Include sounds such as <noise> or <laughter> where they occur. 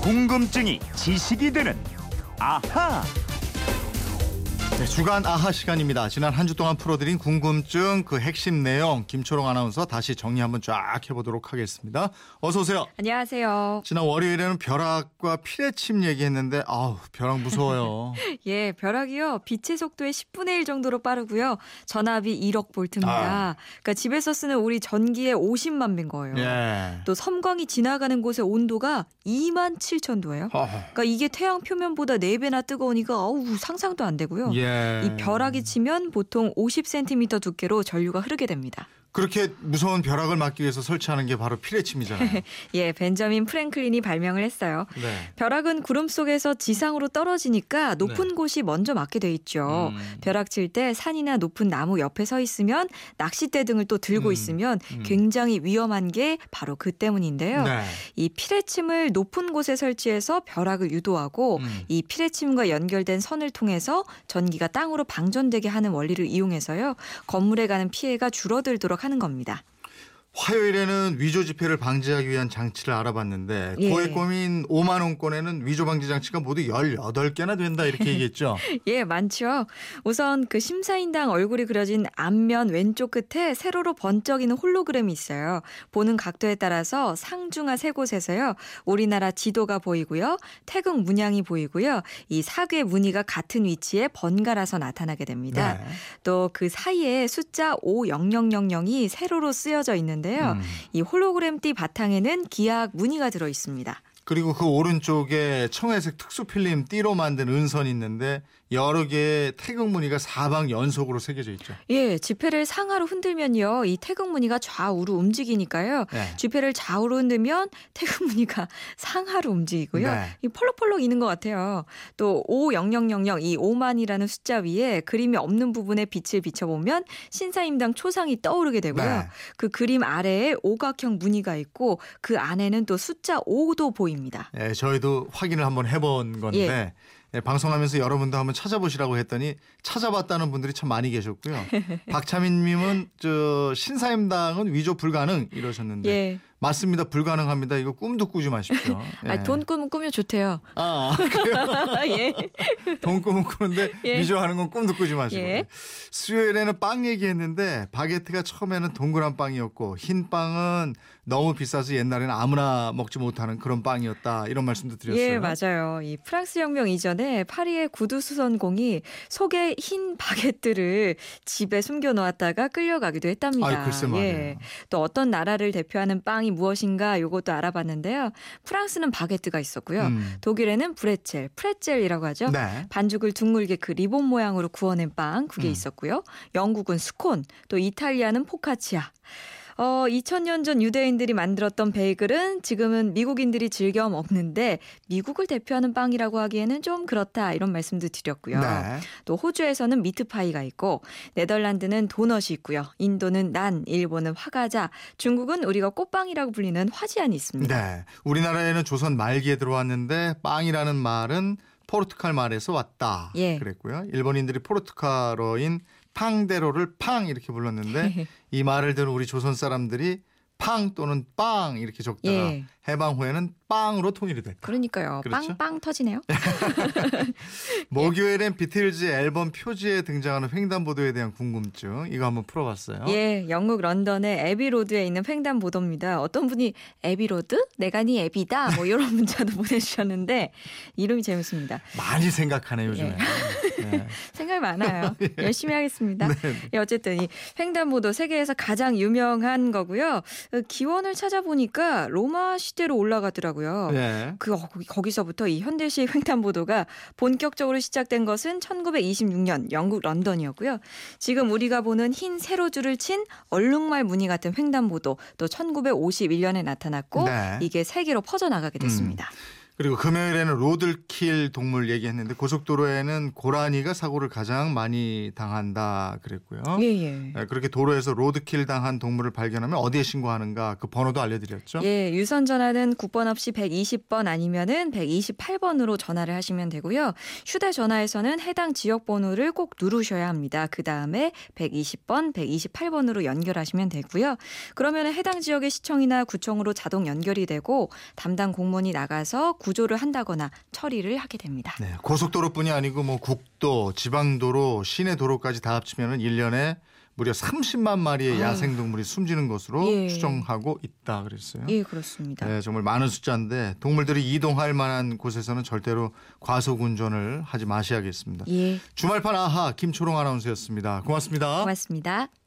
궁금증이 지식이 되는 아하. 네, 주간 아하 시간입니다. 지난 한 주 동안 풀어드린 궁금증 그 핵심 내용 김초롱 아나운서 다시 정리 한번 쫙 해보도록 하겠습니다. 어서 오세요. 안녕하세요. 지난 월요일에는 벼락과 피레침 얘기했는데 아우 벼락 무서워요. <laughs> 예, 벼락이요. 빛의 속도의 10분의 1 정도로 빠르고요. 전압이 1억 볼트입니다. 아. 그러니까 집에서 쓰는 우리 전기의 50만 배인 거예요. 예. 또 섬광이 지나가는 곳의 온도가 2만 7천 도예요. 허허. 그러니까 이게 태양 표면보다 4 배나 뜨거우니까 어우 상상도 안 되고요. 예. 이 벼락이 치면 보통 50cm 두께로 전류가 흐르게 됩니다. 그렇게 무서운 벼락을 막기 위해서 설치하는 게 바로 피레침이잖아요. <laughs> 예, 벤저민 프랭클린이 발명을 했어요. 네. 벼락은 구름 속에서 지상으로 떨어지니까 높은 네. 곳이 먼저 맞게 돼 있죠. 음. 벼락 칠 때 산이나 높은 나무 옆에 서 있으면 낚싯대 등을 또 들고 음, 있으면 음. 굉장히 위험한 게 바로 그 때문인데요. 네. 이 피레침을 높은 곳에 설치해서 벼락을 유도하고 음. 이 피레침과 연결된 선을 통해서 전기가 땅으로 방전되게 하는 원리를 이용해서요. 건물에 가는 피해가 줄어들도록 하는 겁니다. 화요일에는 위조 지폐를 방지하기 위한 장치를 알아봤는데 예. 고액 고민 5만 원권에는 위조 방지 장치가 모두 18개나 된다 이렇게 <laughs> 얘기했죠. 예, 많죠. 우선 그 심사인당 얼굴이 그려진 앞면 왼쪽 끝에 세로로 번쩍이는 홀로그램이 있어요. 보는 각도에 따라서 상중하 세 곳에서요. 우리나라 지도가 보이고요. 태극 문양이 보이고요. 이 사괴 무늬가 같은 위치에 번갈아서 나타나게 됩니다. 네. 또그 사이에 숫자 50000이 세로로 쓰여져 있는 데요. 음. 이 홀로그램 띠 바탕에는 기하학 무늬가 들어 있습니다. 그리고 그 오른쪽에 청회색 특수 필름 띠로 만든 은선이 있는데 여러 개의 태극 무늬가 사방 연속으로 새겨져 있죠. 예, 지폐를 상하로 흔들면요. 이 태극 무늬가 좌우로 움직이니까요. 네. 지폐를 좌우로 흔들면 태극 무늬가 <laughs> 상하로 움직이고요. 네. 이 펄럭펄럭 있는 것 같아요. 또 50000, 이 5만이라는 숫자 위에 그림이 없는 부분에 빛을 비춰보면 신사임당 초상이 떠오르게 되고요. 네. 그 그림 아래에 오각형 무늬가 있고 그 안에는 또 숫자 5도 보입니다. 예, 저희도 확인을 한번 해본 건데 예, 방송하면서 여러분도 한번 찾아보시라고 했더니 찾아봤다는 분들이 참 많이 계셨고요. <laughs> 박차민님은 저 신사임당은 위조 불가능 이러셨는데 예. 맞습니다 불가능합니다. 이거 꿈도 꾸지 마십시오. 예. <laughs> 아, 돈 꾸면 꾸면 좋대요. 아, 그래요? <laughs> 예. 돈 꿈은 꾸는데 <laughs> 예. 위조하는 건 꿈도 꾸지 마시고. 예. 수요일에는 빵 얘기했는데 바게트가 처음에는 동그란 빵이었고 흰 빵은 너무 비싸서 옛날에는 아무나 먹지 못하는 그런 빵이었다 이런 말씀도 드렸어요. 예, 맞아요. 이 프랑스 혁명 이전에 파리의 구두 수선공이 속에 흰 바게트를 집에 숨겨 놓았다가 끌려가기도 했답니다. 아이, 글쎄 말이에요. 예. 또 어떤 나라를 대표하는 빵이 무엇인가 이것도 알아봤는데요. 프랑스는 바게트가 있었고요. 음. 독일에는 브레첼, 프레첼이라고 하죠. 네. 반죽을 둥글게 그 리본 모양으로 구워낸 빵 그게 음. 있었고요. 영국은 스콘, 또 이탈리아는 포카치아. 어, 2000년 전 유대인들이 만들었던 베이글은 지금은 미국인들이 즐겨 먹는데 미국을 대표하는 빵이라고 하기에는 좀 그렇다 이런 말씀도 드렸고요. 네. 또 호주에서는 미트파이가 있고 네덜란드는 도넛이 있고요. 인도는 난, 일본은 화과자, 중국은 우리가 꽃빵이라고 불리는 화지안이 있습니다. 네. 우리나라에는 조선 말기에 들어왔는데 빵이라는 말은 포르투갈 말에서 왔다. 예. 그랬고요. 일본인들이 포르투갈어인 팡데로를 팡 이렇게 불렀는데 <laughs> 이 말을 들은 우리 조선 사람들이 팡 또는 빵 이렇게 적다가 예. 해방 후에는 빵으로 통일이 됐다. 그러니까요. 그렇죠? 빵빵 터지네요. <laughs> 목요일엔 비틀즈 앨범 표지에 등장하는 횡단보도에 대한 궁금증 이거 한번 풀어봤어요. 예, 영국 런던의 에비로드에 있는 횡단보도입니다. 어떤 분이 에비로드? 내가 네 애비다. 뭐 이런 <laughs> 문자도 보내주셨는데 이름이 재밌습니다. 많이 생각하네 요즘에. <laughs> 네. 생각이 많아요. 열심히 하겠습니다. 네. 예, 어쨌든 이 횡단보도 세계에서 가장 유명한 거고요. 어, 기원을 찾아보니까 로마 시대로 올라가더라고요. 네. 그 어, 거기- 거기서부터 이 현대식 횡단보도가 본격적으로 시작된 것은 1926년 영국 런던이었고요. 지금 우리가 보는 흰 세로줄을 친 얼룩말 무늬 같은 횡단보도 또 1951년에 나타났고 네. 이게 세계로 퍼져나가게 됐습니다. 그리고 금요일에는 로들킬 동물 얘기했는데 고속도로에는 고라니가 사고를 가장 많이 당한다 그랬고요. 예, 예. 네, 그렇게 도로에서 로드킬 당한 동물을 발견하면 어디에 신고하는가 그 번호도 알려드렸죠. 예, 유선 전화는 9번 없이 120번 아니면은 128번으로 전화를 하시면 되고요. 휴대 전화에서는 해당 지역 번호를 꼭 누르셔야 합니다. 그 다음에 120번, 128번으로 연결하시면 되고요. 그러면 해당 지역의 시청이나 구청으로 자동 연결이 되고 담당 공무원이 나가서 구 조를 한다거나 처리를 하게 됩니다. 네, 고속도로뿐이 아니고 뭐 국도, 지방도로, 시내 도로까지 다 합치면은 1년에 무려 30만 마리의 아유. 야생 동물이 숨지는 것으로 예. 추정하고 있다 그랬어요. 예, 그렇습니다. 네, 정말 많은 숫자인데 동물들이 이동할 만한 곳에서는 절대로 과속 운전을 하지 마셔야겠습니다. 예, 주말판 아하 김초롱 아나운서였습니다. 고맙습니다. 고맙습니다.